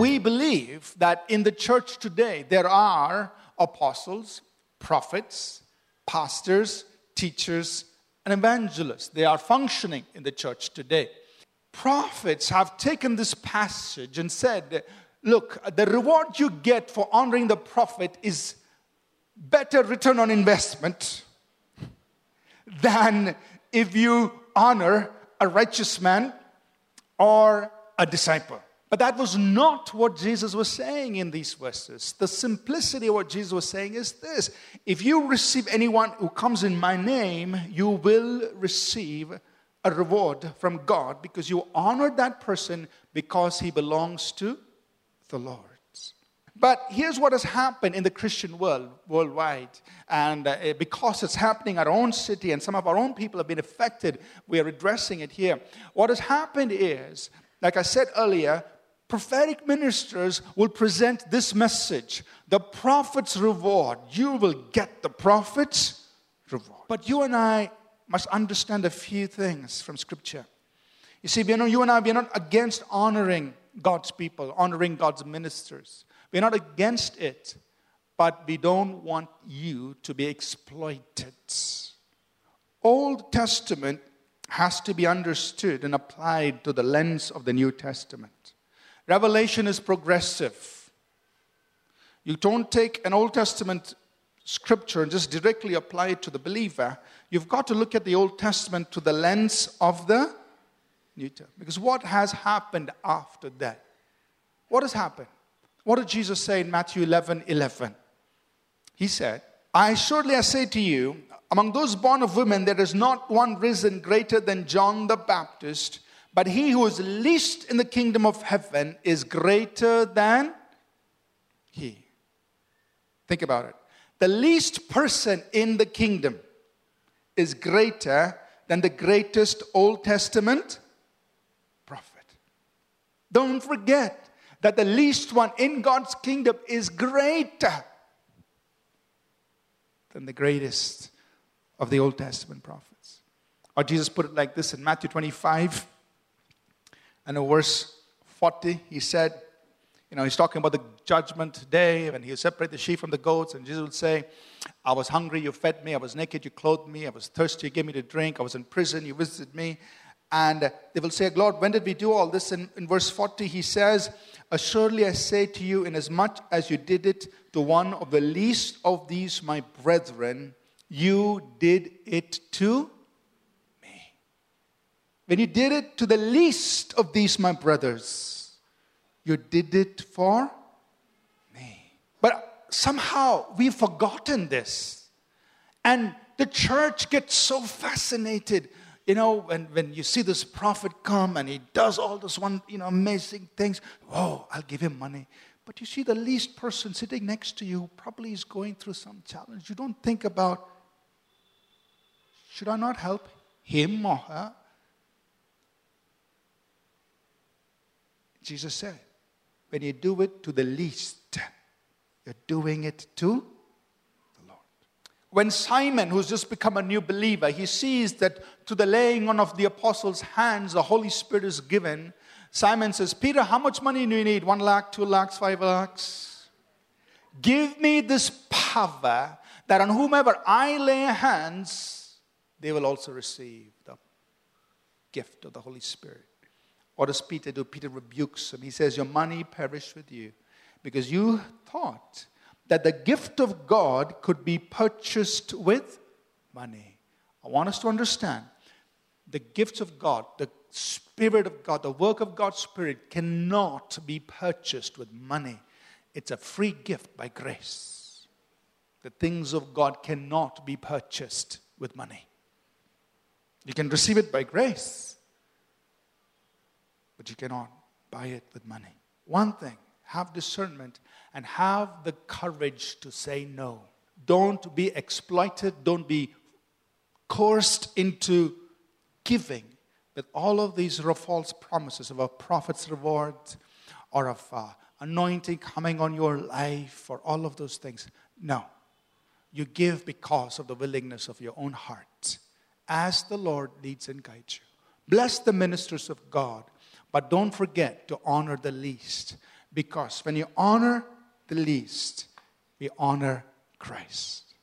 we believe that in the church today there are apostles, prophets, pastors, teachers, and evangelists. They are functioning in the church today. Prophets have taken this passage and said, Look, the reward you get for honoring the prophet is better return on investment than if you honor a righteous man or a disciple. But that was not what Jesus was saying in these verses. The simplicity of what Jesus was saying is this if you receive anyone who comes in my name, you will receive a reward from God because you honored that person because he belongs to the Lord. But here's what has happened in the Christian world, worldwide. And uh, because it's happening in our own city and some of our own people have been affected, we are addressing it here. What has happened is, like I said earlier, prophetic ministers will present this message the prophet's reward. You will get the prophet's reward. But you and I must understand a few things from Scripture. You see, you, know, you and I, we're not against honoring God's people, honoring God's ministers. We're not against it, but we don't want you to be exploited. Old Testament has to be understood and applied to the lens of the New Testament. Revelation is progressive. You don't take an Old Testament scripture and just directly apply it to the believer. You've got to look at the Old Testament to the lens of the New Testament. Because what has happened after that? What has happened? What did Jesus say in Matthew 11 11? He said, I surely I say to you, among those born of women, there is not one risen greater than John the Baptist, but he who is least in the kingdom of heaven is greater than he. Think about it. The least person in the kingdom is greater than the greatest Old Testament prophet. Don't forget that the least one in God's kingdom is greater than the greatest of the Old Testament prophets. Or Jesus put it like this in Matthew 25 and in verse 40, he said, you know, he's talking about the judgment day when he'll separate the sheep from the goats, and Jesus would say, I was hungry, you fed me, I was naked, you clothed me, I was thirsty, you gave me to drink, I was in prison, you visited me. And they will say, Lord, when did we do all this? In, in verse 40, he says, Assuredly I say to you, inasmuch as you did it to one of the least of these my brethren, you did it to. When you did it to the least of these my brothers, you did it for me. But somehow we've forgotten this. And the church gets so fascinated you know, when, when you see this prophet come and he does all this one, you know, amazing things, oh, I'll give him money. But you see the least person sitting next to you probably is going through some challenge. You don't think about, should I not help him or her? Jesus said, when you do it to the least, you're doing it to the Lord. when Simon, who's just become a new believer, he sees that to the laying on of the apostles' hands, the Holy Spirit is given. Simon says, Peter, how much money do you need? One lakh, two lakhs, five lakhs? Give me this power that on whomever I lay hands, they will also receive the gift of the Holy Spirit. What does Peter do? Peter rebukes him. He says, Your money perished with you because you thought that the gift of God could be purchased with money. I want us to understand the gifts of God, the Spirit of God, the work of God's Spirit cannot be purchased with money. It's a free gift by grace. The things of God cannot be purchased with money. You can receive it by grace, but you cannot buy it with money. One thing have discernment, and have the courage to say no. Don't be exploited, don't be coerced into giving with all of these false promises of a prophet's reward or of uh, anointing coming on your life or all of those things. No. You give because of the willingness of your own heart as the Lord leads and guides you. Bless the ministers of God, but don't forget to honor the least Because when you honor the least, we honor Christ.